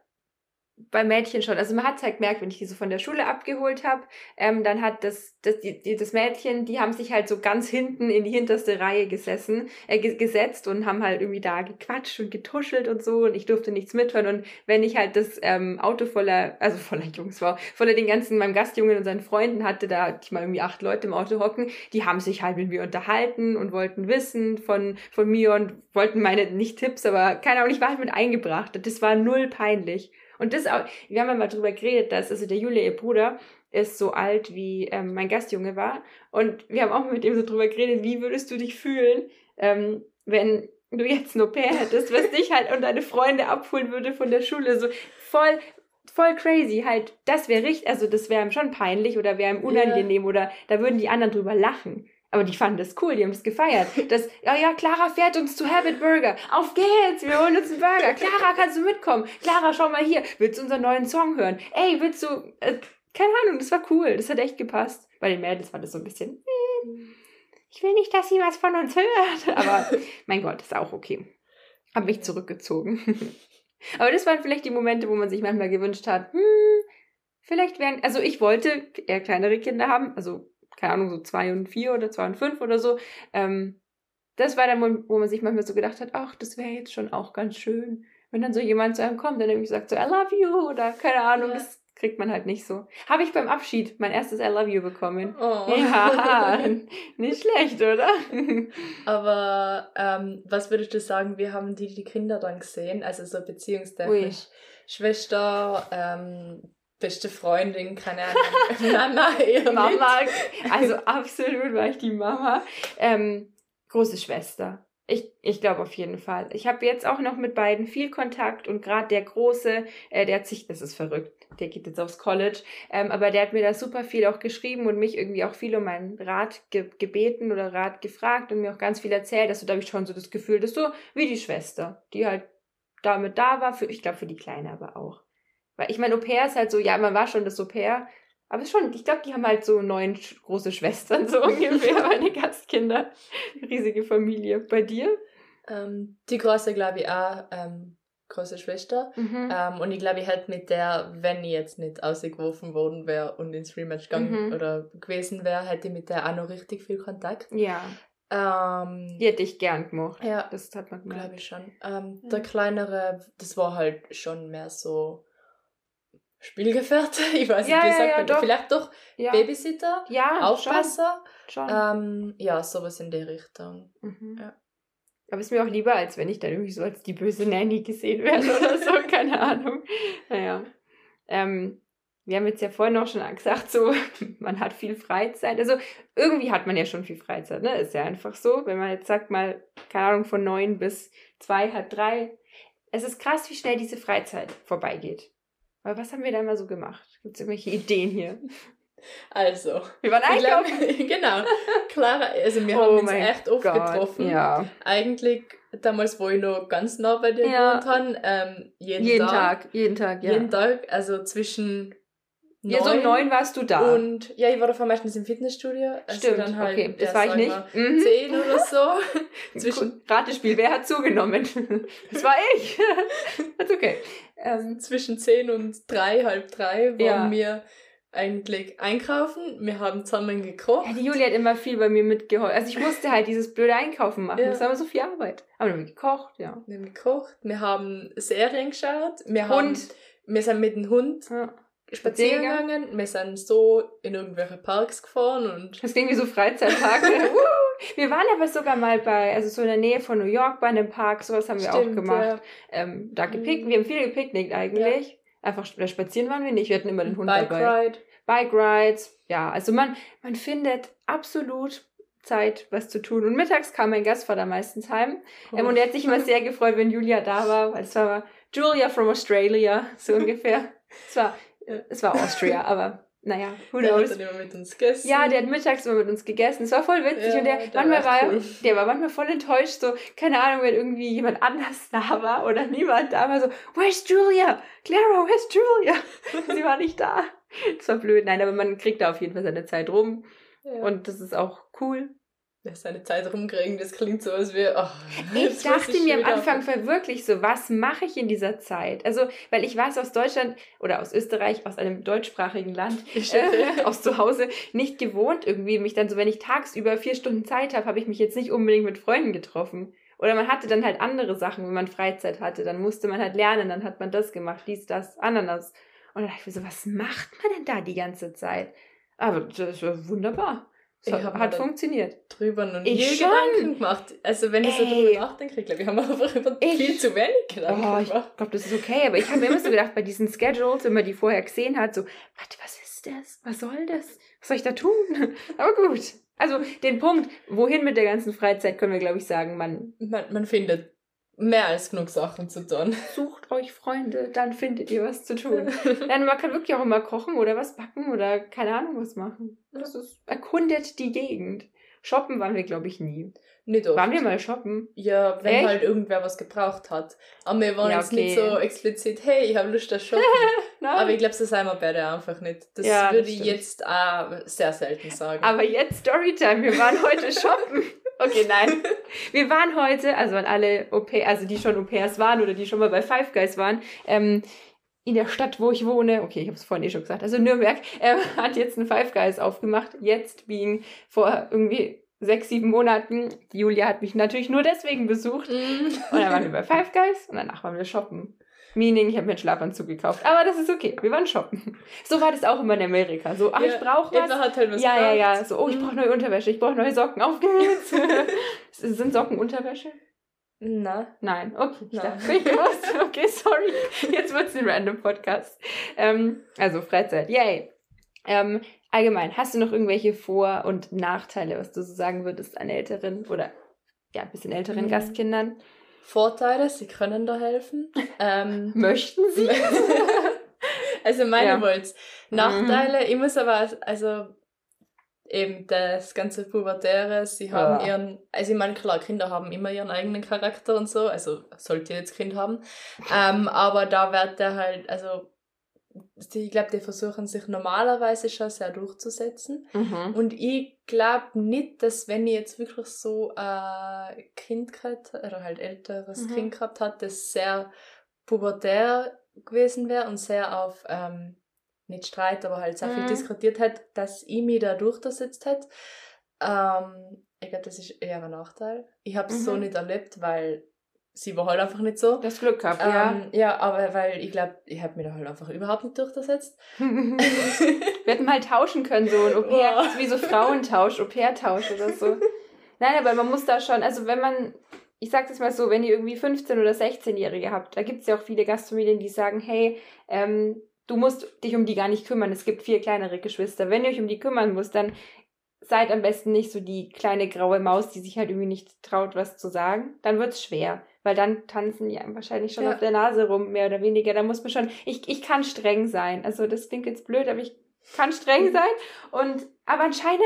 bei Mädchen schon. Also man hat es halt gemerkt, wenn ich die so von der Schule abgeholt habe, ähm, dann hat das, das, die, die, das Mädchen, die haben sich halt so ganz hinten in die hinterste Reihe gesessen, äh, ge gesetzt und haben halt irgendwie da gequatscht und getuschelt und so und ich durfte nichts mithören und wenn ich halt das ähm, Auto voller, also voller Jungs war, voller den ganzen, meinem Gastjungen und seinen Freunden hatte, da hatte ich mal irgendwie acht Leute im Auto hocken, die haben sich halt mit mir unterhalten und wollten wissen von, von mir und wollten meine, nicht Tipps, aber keine Ahnung, ich war halt mit eingebracht. Das war null peinlich. Und das auch, wir haben ja mal drüber geredet, dass also der Julia, ihr Bruder, ist so alt wie ähm, mein Gastjunge war. Und wir haben auch mit ihm so drüber geredet, wie würdest du dich fühlen, ähm, wenn du jetzt ein Au-pair hättest, was dich halt und deine Freunde abholen würde von der Schule. So voll, voll crazy. Halt, das wäre richtig, also das wäre ihm schon peinlich oder wäre ihm unangenehm oder da würden die anderen drüber lachen. Aber die fanden das cool, die haben es gefeiert. Das, ja, ja, Clara fährt uns zu Habit Burger. Auf geht's, wir holen uns einen Burger. Clara, kannst du mitkommen? Clara, schau mal hier. Willst du unseren neuen Song hören? Ey, willst du, äh, keine Ahnung, das war cool. Das hat echt gepasst. Bei den Mädels war das so ein bisschen, äh, ich will nicht, dass sie was von uns hört. Aber mein Gott, ist auch okay. Hab mich zurückgezogen. Aber das waren vielleicht die Momente, wo man sich manchmal gewünscht hat, hm, vielleicht wären, also ich wollte eher kleinere Kinder haben, also keine Ahnung, so zwei und vier oder zwei und fünf oder so. Ähm, das war der Moment, wo man sich manchmal so gedacht hat, ach, das wäre jetzt schon auch ganz schön. Wenn dann so jemand zu einem kommt, der nämlich sagt so, I love you oder keine Ahnung, Ja. das kriegt man halt nicht so. Habe ich beim Abschied mein erstes I love you bekommen. Oh. Ja, nicht schlecht, oder? Aber ähm, was würdest du sagen, wie haben die die Kinder dann gesehen? Also so beziehungstechnisch. Schwester, ähm, beste Freundin, keine Ahnung. Nicht. Mama, also absolut war ich die Mama. Ähm, große Schwester. Ich, ich glaube auf jeden Fall. Ich habe jetzt auch noch mit beiden viel Kontakt und gerade der Große, äh, der hat sich, das ist verrückt, der geht jetzt aufs College, ähm, aber der hat mir da super viel auch geschrieben und mich irgendwie auch viel um meinen Rat ge gebeten oder Rat gefragt und mir auch ganz viel erzählt. Also da habe ich schon so das Gefühl, dass so wie die Schwester, die halt damit da war, für, ich glaube für die Kleine aber auch. Weil ich meine, Au pair ist halt so, ja, man war schon das Au pair, aber schon, ich glaube, die haben halt so neun große Schwestern, so ungefähr, meine Gastkinder. Riesige Familie. Bei dir? Ähm, die große, glaube ich, auch ähm, große Schwester. Mhm. Ähm, und ich glaube, ich hätte mit der, wenn ich jetzt nicht ausgeworfen worden wäre und ins Rematch gegangen Mhm. oder gewesen wäre, hätte ich mit der auch noch richtig viel Kontakt. Ja, Ähm, die hätte ich gern gemocht. ja, Das hat man glaube gemerkt. ich schon. Ähm, Ja. Der kleinere, das war halt schon mehr so Spielgefährte. Ich weiß Ja, nicht, wie ja, sagt ja, man doch. Vielleicht doch Babysitter, ja Aufpasser. Schon. Ähm, ja, sowas in die Richtung. Mhm. ja. Aber ist mir auch lieber, als wenn ich dann irgendwie so als die böse Nanny gesehen werde oder so, keine Ahnung. Naja. Ähm, wir haben jetzt ja vorhin auch schon gesagt, so, man hat viel Freizeit. Also irgendwie hat man ja schon viel Freizeit, ne? Ist ja einfach so. Wenn man jetzt sagt mal, keine Ahnung, von neun bis zwei, halb drei. Es ist krass, wie schnell diese Freizeit vorbeigeht. Aber was haben wir da mal so gemacht? Gibt es irgendwelche Ideen hier? Also, Wir waren einkaufen. genau. Klar, also wir Oh haben uns echt oft Gott, getroffen. Ja. Eigentlich damals, wo ich noch ganz nah bei dir Ja. gewohnt habe, ähm, jeden, Jeden Tag. Tag, jeden Tag, ja. Jeden Tag, also zwischen Ja, so um neun warst du da. Und ja, ich war davor meistens im Fitnessstudio. Also Stimmt, dann halt, okay, das ja, war ich nicht. wir, Mhm. Zehn oder so. zwischen. Ratespiel, wer hat zugenommen? Das war ich. Das ist okay. Ähm, zwischen zehn und drei, halb drei waren Ja. wir eigentlich einkaufen. Wir haben zusammen gekocht. ja, die Julia hat immer viel bei mir mitgeholfen. Also ich musste halt dieses blöde Einkaufen machen. Ja. Das war immer so viel Arbeit. Aber dann haben wir gekocht, ja. Wir haben gekocht, wir haben Serien geschaut, wir haben, Hund. wir sind mit dem Hund Ja. Spazieren gegangen. Wir sind so in irgendwelche Parks gefahren und. Das ging wie so Freizeitpark. wir waren aber sogar mal bei, also so in der Nähe von New York bei einem Park, sowas haben wir Stimmt, auch gemacht. Ja. Ähm, da mhm. wir haben viel gepicknickt eigentlich. Ja. Einfach spazieren waren wir nicht, wir hatten immer den Hund Bike dabei. Ride. Bike Rides, ja, also man, man findet absolut Zeit, was zu tun. Und mittags kam mein Gastvater meistens heim. Oh. Ähm, und er hat sich immer sehr gefreut, wenn Julia da war, weil es war Julia from Australia, so ungefähr. es war, es war Austria, aber naja, who der knows. Der hat immer mit uns gegessen. Ja, der hat mittags immer mit uns gegessen. Es war voll witzig. Ja, und der, der manchmal war, cool. der war manchmal voll enttäuscht, so, keine Ahnung, wenn irgendwie jemand anders da war oder niemand da war, so, where's Julia? Clara, where's Julia? Sie war nicht da. Das war blöd. Nein, aber man kriegt da auf jeden Fall seine Zeit rum. Ja. Und das ist auch cool seine Zeit rumkriegen, das klingt so, als wäre. Oh, ich dachte ich mir am Anfang wirklich so, was mache ich in dieser Zeit? Also, weil ich weiß aus Deutschland oder aus Österreich, aus einem deutschsprachigen Land, äh, aus zu Hause, nicht gewohnt irgendwie, mich dann so, wenn ich tagsüber vier Stunden Zeit habe, habe ich mich jetzt nicht unbedingt mit Freunden getroffen. Oder man hatte dann halt andere Sachen, wenn man Freizeit hatte, dann musste man halt lernen, dann hat man das gemacht, dies, das, Ananas. Und dann dachte ich mir so, was macht man denn da die ganze Zeit? Aber das war wunderbar. Es hat, hat funktioniert. Drüber noch nie ich Gedanken gemacht. Also wenn ich so drüber nachdenke, ich glaube, wir haben einfach über ich, viel zu wenig Gedanken oh, gemacht. Ich glaube, das ist okay, aber ich habe mir immer so gedacht, bei diesen Schedules, wenn man die vorher gesehen hat, so, warte, was ist das? Was soll das? Was soll ich da tun? aber gut. Also den Punkt, wohin mit der ganzen Freizeit, können wir, glaube ich, sagen, man, man... Man findet mehr als genug Sachen zu tun. Sucht euch Freunde, dann findet ihr was zu tun. Denn man kann wirklich auch immer kochen oder was backen oder keine Ahnung was machen. Das ist, erkundet die Gegend. Shoppen waren wir, glaube ich, nie. Nicht oft. Waren wir mal shoppen? Ja, wenn Echt? halt irgendwer was gebraucht hat. Aber wir waren ja, jetzt okay. nicht so explizit, hey, ich habe Lust auf shoppen. Aber ich glaube, so sind wir beide einfach nicht. Das ja, würde ich jetzt auch sehr selten sagen. Aber jetzt Storytime, wir waren heute shoppen. Okay, nein. Wir waren heute, also an alle Au also die schon Au waren oder die schon mal bei Five Guys waren, ähm, in der Stadt, wo ich wohne, okay, ich habe es vorhin eh schon gesagt, also Nürnberg, äh, hat jetzt ein Five Guys aufgemacht. Jetzt being vor irgendwie sechs, sieben Monaten. Julia hat mich natürlich nur deswegen besucht. Mm. Und dann waren wir bei Five Guys und danach waren wir shoppen. Meaning, ich habe mir einen Schlafanzug gekauft. Aber das ist okay. Wir waren shoppen. So war das auch immer in Amerika. So, ach, ja, ich brauche was. Halt was ja, ja, ja. So, oh, ich brauche neue Unterwäsche. Ich brauche neue Socken. Auf geht's. Sind Socken Unterwäsche? Na. Nein. Okay. Ich Dachte, was? Okay, sorry. Jetzt wird's ein random Podcast. Ähm, also Freizeit. Yay. Ähm, allgemein, hast du noch irgendwelche Vor- und Nachteile, was du so sagen würdest an älteren oder ja, ein bisschen älteren mhm. Gastkindern? Vorteile, sie können da helfen. Ähm, Möchten sie? also meine ja. Wollt. Nachteile, mhm. ich muss aber, also eben das ganze Pubertäre, sie haben ja. ihren, also ich meine, klar, Kinder haben immer ihren eigenen Charakter und so, also sollte ihr jetzt Kind haben, ähm, aber da wird der halt, also ich glaube, die versuchen sich normalerweise schon sehr durchzusetzen. Mhm. Und ich glaube nicht, dass wenn ich jetzt wirklich so ein äh, Kind gehabt oder halt älteres mhm. Kind gehabt hat, das sehr pubertär gewesen wäre und sehr auf, ähm, nicht Streit, aber halt sehr mhm. viel diskutiert hat, dass ich mich da durchgesetzt hätte. Ähm, ich glaube, das ist eher ein Nachteil. Ich habe es mhm. so nicht erlebt, weil sie war halt einfach nicht so. Das Glück gehabt, ähm, ja. Ja, aber weil ich glaube, ich habe mir da halt einfach überhaupt nicht durchgesetzt. Wir hätten mal tauschen können, so ein Au-pair, oh. wie so Frauentausch, Au-pair-Tausch oder so. Nein, aber man muss da schon, also wenn man, ich sag das mal so, wenn ihr irgendwie 15- oder 16-Jährige habt, da gibt es ja auch viele Gastfamilien, die sagen, hey, ähm, du musst dich um die gar nicht kümmern. Es gibt vier kleinere Geschwister. Wenn ihr euch um die kümmern müsst, dann seid am besten nicht so die kleine graue Maus, die sich halt irgendwie nicht traut, was zu sagen. Dann wird's schwer weil dann tanzen die einem wahrscheinlich schon ja. auf der Nase rum, mehr oder weniger. Da muss man schon, ich, ich kann streng sein. Also das klingt jetzt blöd, aber ich kann streng mhm. sein. Und, aber anscheinend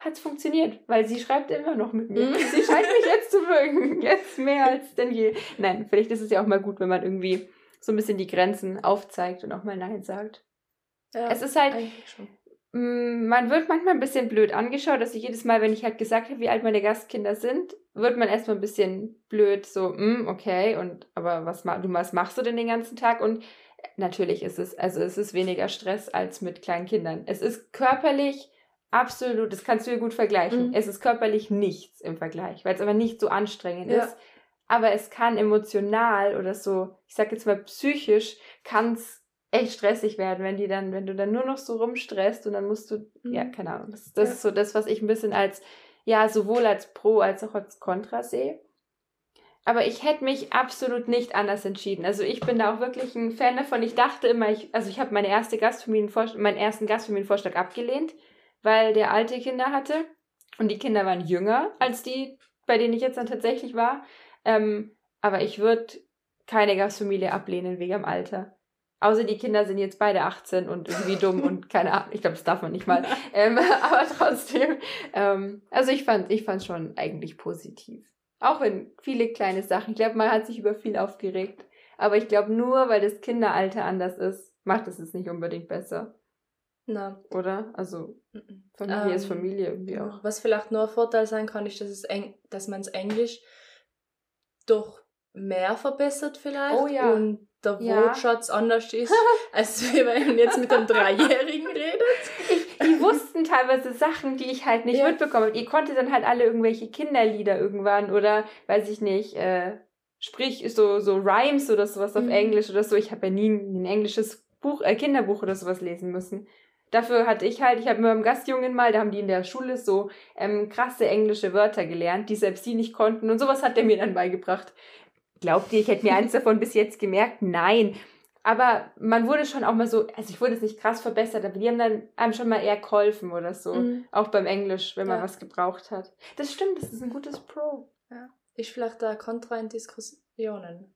hat es funktioniert, weil sie schreibt immer noch mit mir. Mhm. Sie scheint mich jetzt zu mögen. Jetzt mehr als denn je. Nein, vielleicht ist es ja auch mal gut, wenn man irgendwie so ein bisschen die Grenzen aufzeigt und auch mal Nein sagt. Ja, es ist halt, man wird manchmal ein bisschen blöd angeschaut, dass ich jedes Mal, wenn ich halt gesagt habe, wie alt meine Gastkinder sind, wird man erstmal ein bisschen blöd, so, mm, okay, und aber was, du, was machst du denn den ganzen Tag? Und natürlich ist es, also es ist weniger Stress als mit kleinen Kindern. Es ist körperlich absolut, das kannst du dir gut vergleichen. Mhm. Es ist körperlich nichts im Vergleich, weil es aber nicht so anstrengend ja. ist. Aber es kann emotional oder so, ich sag jetzt mal psychisch, kann es echt stressig werden, wenn die dann, wenn du dann nur noch so rumstresst und dann musst du, mhm. ja, keine Ahnung. Das, das ja. ist so das, was ich ein bisschen als, ja, sowohl als Pro als auch als Contra sehe. Aber ich hätte mich absolut nicht anders entschieden. Also ich bin da auch wirklich ein Fan davon. Ich dachte immer, ich, also ich habe meine erste Gastfamilienvorschlag, meinen ersten Gastfamilienvorschlag abgelehnt, weil der alte Kinder hatte und die Kinder waren jünger als die, bei denen ich jetzt dann tatsächlich war. Ähm, aber ich würde keine Gastfamilie ablehnen wegen dem Alter. Außer die Kinder sind jetzt beide 18 und irgendwie dumm und keine Ahnung. Ich glaube, das darf man nicht mal. Ähm, aber trotzdem. Ähm, also ich fand ich fand schon eigentlich positiv. Auch wenn viele kleine Sachen. Ich glaube, man hat sich über viel aufgeregt. Aber ich glaube, nur weil das Kinderalter anders ist, macht es es nicht unbedingt besser. Na. Oder? Also Familie ähm, ist Familie irgendwie auch. Was vielleicht nur ein Vorteil sein kann, ist, dass, es eng, dass man es Englisch doch mehr verbessert vielleicht. Oh ja. Und der ja. Wortschatz anders ist, als wenn man jetzt mit einem Dreijährigen redet. Ich, die wussten teilweise Sachen, die ich halt nicht ja. mitbekommen Ihr konntet dann halt alle irgendwelche Kinderlieder irgendwann oder, weiß ich nicht, äh, sprich, so, so Rhymes oder sowas auf mhm. Englisch oder so. Ich habe ja nie ein englisches Buch, äh, Kinderbuch oder sowas lesen müssen. Dafür hatte ich halt, ich habe mit meinem Gastjungen mal, da haben die in der Schule so ähm, krasse englische Wörter gelernt, die selbst sie nicht konnten und sowas hat der mir dann beigebracht. Glaubt ihr, ich hätte mir eins davon bis jetzt gemerkt? Nein. Aber man wurde schon auch mal so, also ich wurde es nicht krass verbessert, aber die haben dann einem schon mal eher geholfen oder so. Mhm. Auch beim Englisch, wenn man ja. was gebraucht hat. Das stimmt, das ist ein gutes Pro. Ja. Ich vielleicht da kontra in Diskussionen.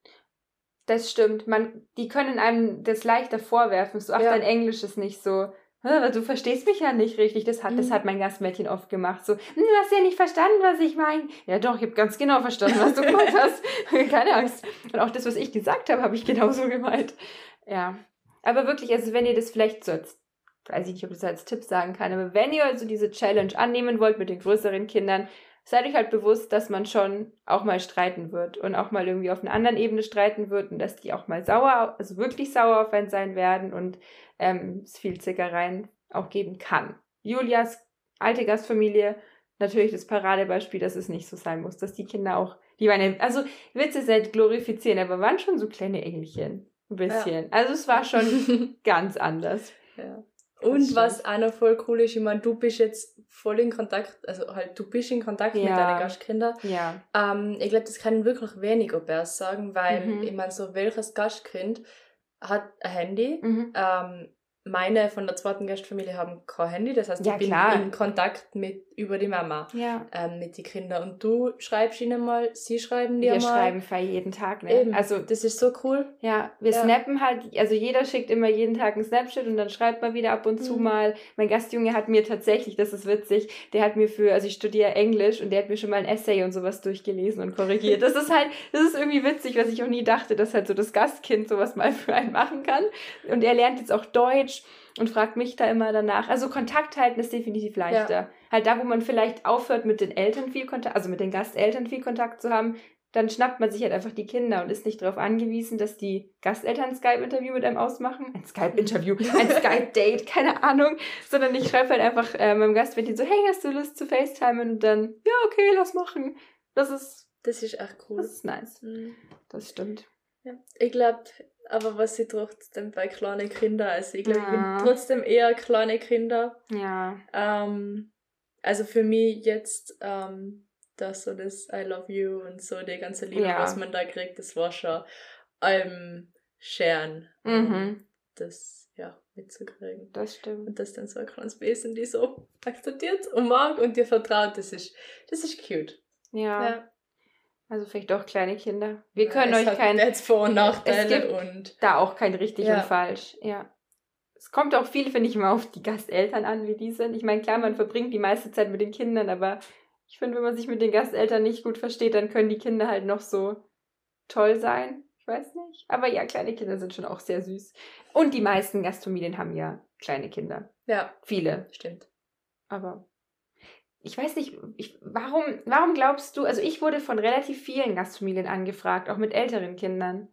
Das stimmt. Man, die können einem das leichter vorwerfen. So, ach, ja. dein Englisch ist nicht so du verstehst mich ja nicht richtig. Das hat, mhm. das hat mein Gastmädchen oft gemacht. So, hm, du hast ja nicht verstanden, was ich meine. Ja doch, ich habe ganz genau verstanden, was du gemeint hast. Keine Angst. Und auch das, was ich gesagt habe, habe ich genauso gemeint. Ja. Aber wirklich, also wenn ihr das vielleicht so als, weiß ich nicht, ob ich das als Tipp sagen kann, aber wenn ihr also diese Challenge annehmen wollt mit den größeren Kindern, seid euch halt bewusst, dass man schon auch mal streiten wird und auch mal irgendwie auf einer anderen Ebene streiten wird und dass die auch mal sauer, also wirklich sauer auf einen sein werden und ähm, es viel Zickereien auch geben kann. Julias alte Gastfamilie, natürlich das Paradebeispiel, dass es nicht so sein muss, dass die Kinder auch, die waren, also Witze sind glorifizieren, aber waren schon so kleine Engelchen. Ein bisschen. Ja. Also es war schon ganz anders. Ja. Und was auch noch voll cool ist, ich meine, du bist jetzt voll in Kontakt, also halt, du bist in Kontakt ja. mit deinen Gastkindern. Ja. Ähm, ich glaube, das kann wirklich wenig Au-pairs sagen, weil, mhm. ich meine, so welches Gastkind hat ein Handy, mhm. ähm, meine von der zweiten Gastfamilie haben kein Handy, das heißt, ja, ich bin klar. in Kontakt mit über die Mama ja. ähm, mit den Kindern. Und du schreibst ihnen mal, sie schreiben dir wir mal. Wir schreiben für jeden Tag, ne? Eben. Also das ist so cool. Ja, wir ja. snappen halt, also jeder schickt immer jeden Tag einen Snapchat und dann schreibt man wieder ab und mhm. zu mal. Mein Gastjunge hat mir tatsächlich, das ist witzig, der hat mir für, also ich studiere Englisch und der hat mir schon mal ein Essay und sowas durchgelesen und korrigiert. Das ist halt, das ist irgendwie witzig, was ich auch nie dachte, dass halt so das Gastkind sowas mal für einen machen kann. Und er lernt jetzt auch Deutsch und fragt mich da immer danach. Also Kontakt halten ist definitiv leichter. Ja. Halt da, wo man vielleicht aufhört, mit den Eltern viel Kontakt, also mit den Gasteltern viel Kontakt zu haben, dann schnappt man sich halt einfach die Kinder und ist nicht darauf angewiesen, dass die Gasteltern ein Skype-Interview mit einem ausmachen. Ein Skype-Interview, ein Skype-Date, keine Ahnung. Sondern ich schreibe halt einfach äh, meinem Gastmädchen so, hey, hast du Lust zu FaceTimen? Und dann, ja, okay, lass machen. Das ist... Das ist echt cool. Das ist nice. Mhm. Das stimmt. Ja. Ich glaube, aber was sie trotzdem bei kleinen Kindern, also ich glaube, ja. ich bin trotzdem eher kleine Kinder. Ja. Ähm, also für mich jetzt, ähm, das so das I love you und so die ganze Liebe, ja. was man da kriegt, das war schon ähm, scheren. Mhm. Das, ja, mitzukriegen. Das stimmt. Und das dann so ein kleines Wesen, die so akzeptiert und mag und dir vertraut, das ist, das ist cute. Ja. ja. Also vielleicht auch kleine Kinder. Wir können ja, euch kein. Jetzt Vor- und Nachteile und. Da auch kein richtig ja. und falsch. Ja. Es kommt auch viel, finde ich, immer auf die Gasteltern an, wie die sind. Ich meine, klar, man verbringt die meiste Zeit mit den Kindern, aber ich finde, wenn man sich mit den Gasteltern nicht gut versteht, dann können die Kinder halt noch so toll sein. Ich weiß nicht. Aber ja, kleine Kinder sind schon auch sehr süß. Und die meisten Gastfamilien haben ja kleine Kinder. Ja. Viele. Stimmt. Aber ich weiß nicht, ich, warum, warum glaubst du, also ich wurde von relativ vielen Gastfamilien angefragt, auch mit älteren Kindern.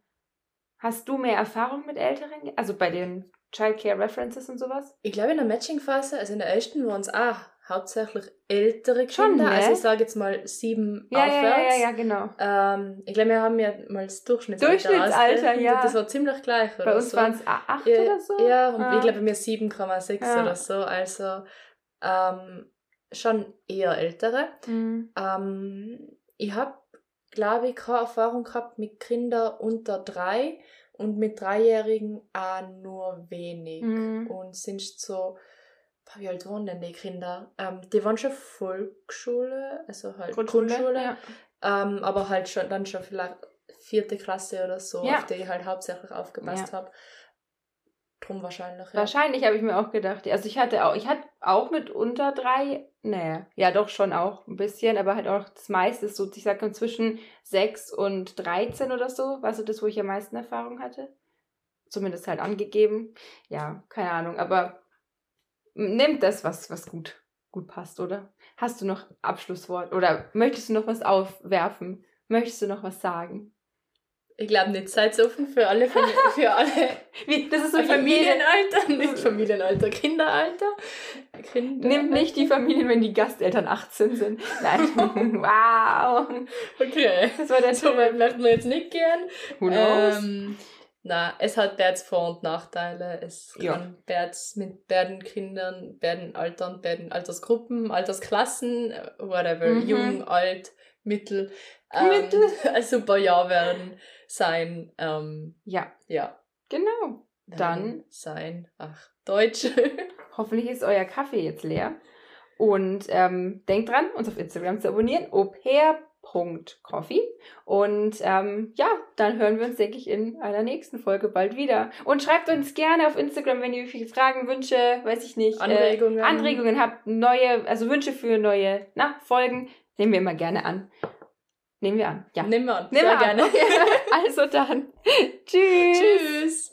Hast du mehr Erfahrung mit älteren, also bei den Childcare References und sowas? Ich glaube in der Matching-Phase, also in der ersten waren es auch hauptsächlich ältere Kinder. Schon, ne? Also ich sage jetzt mal sieben Ja, ja, ja, aufwärts. ja, ja, genau. Ähm, ich glaube, wir haben ja mal das Durchschnittsalter. Durchschnittsalter, ja. Das war ziemlich gleich. Bei oder uns so. waren es acht ja, oder so. Ja, und Ah. ich glaube, wir 7,6 Ja. oder so. Also ähm, schon eher ältere. Mhm. Ähm, ich habe, glaube ich, keine Erfahrung gehabt mit Kindern unter drei und mit Dreijährigen auch nur wenig. Mhm. Und sind so, wie alt waren denn die Kinder? Ähm, die waren schon Volksschule, also halt Grundschule, Ja. ähm, aber halt schon dann schon vielleicht vierte Klasse oder so, Ja. auf die ich halt hauptsächlich aufgepasst habe. Drum wahrscheinlich. Ja. Wahrscheinlich habe ich mir auch gedacht. Also ich hatte auch, ich hatte auch mit unter drei, nee, ja doch schon auch ein bisschen, aber halt auch das meiste ist so, ich sag mal zwischen 6 und 13 oder so, war so das, wo ich am meisten Erfahrung hatte. Zumindest halt angegeben. Ja, keine Ahnung, aber nimmt das, was, was gut, gut passt, oder? Hast du noch Abschlusswort oder möchtest du noch was aufwerfen? Möchtest du noch was sagen? Ich glaube nicht, seid offen für alle, für, für alle Wie, das ist so Familienalter, nicht Familienalter, Kinderalter. Kinder. Nimm nicht die Familien, wenn die Gasteltern 18 sind. Nein. wow. Okay. Das war der So weit möchten wir jetzt nicht gehen. Who knows? Ähm, na, es hat bereits Vor- und Nachteile. Es Ja. kann bereits mit beiden Kindern, beiden Altern, beiden Altersgruppen, Altersklassen, whatever, Mhm. jung, alt, mittel, ähm, Mittel. ein super Jahr werden sein. Ähm, ja, ja. genau. Dann- Werden sein. Ach, Deutsch. Hoffentlich ist euer Kaffee jetzt leer. Und ähm, denkt dran, uns auf Instagram zu abonnieren, opair.coffee. Und ähm, ja, dann hören wir uns, denke ich, in einer nächsten Folge bald wieder. Und schreibt uns gerne auf Instagram, wenn ihr viele Fragen, Wünsche, weiß ich nicht, Anregungen. Äh, Anregungen habt, neue, also Wünsche für neue na, Folgen, nehmen wir immer gerne an. Nehmen wir an, ja. Nehmen wir an. Nehmen wir an. gerne. also dann. Tschüss. Tschüss.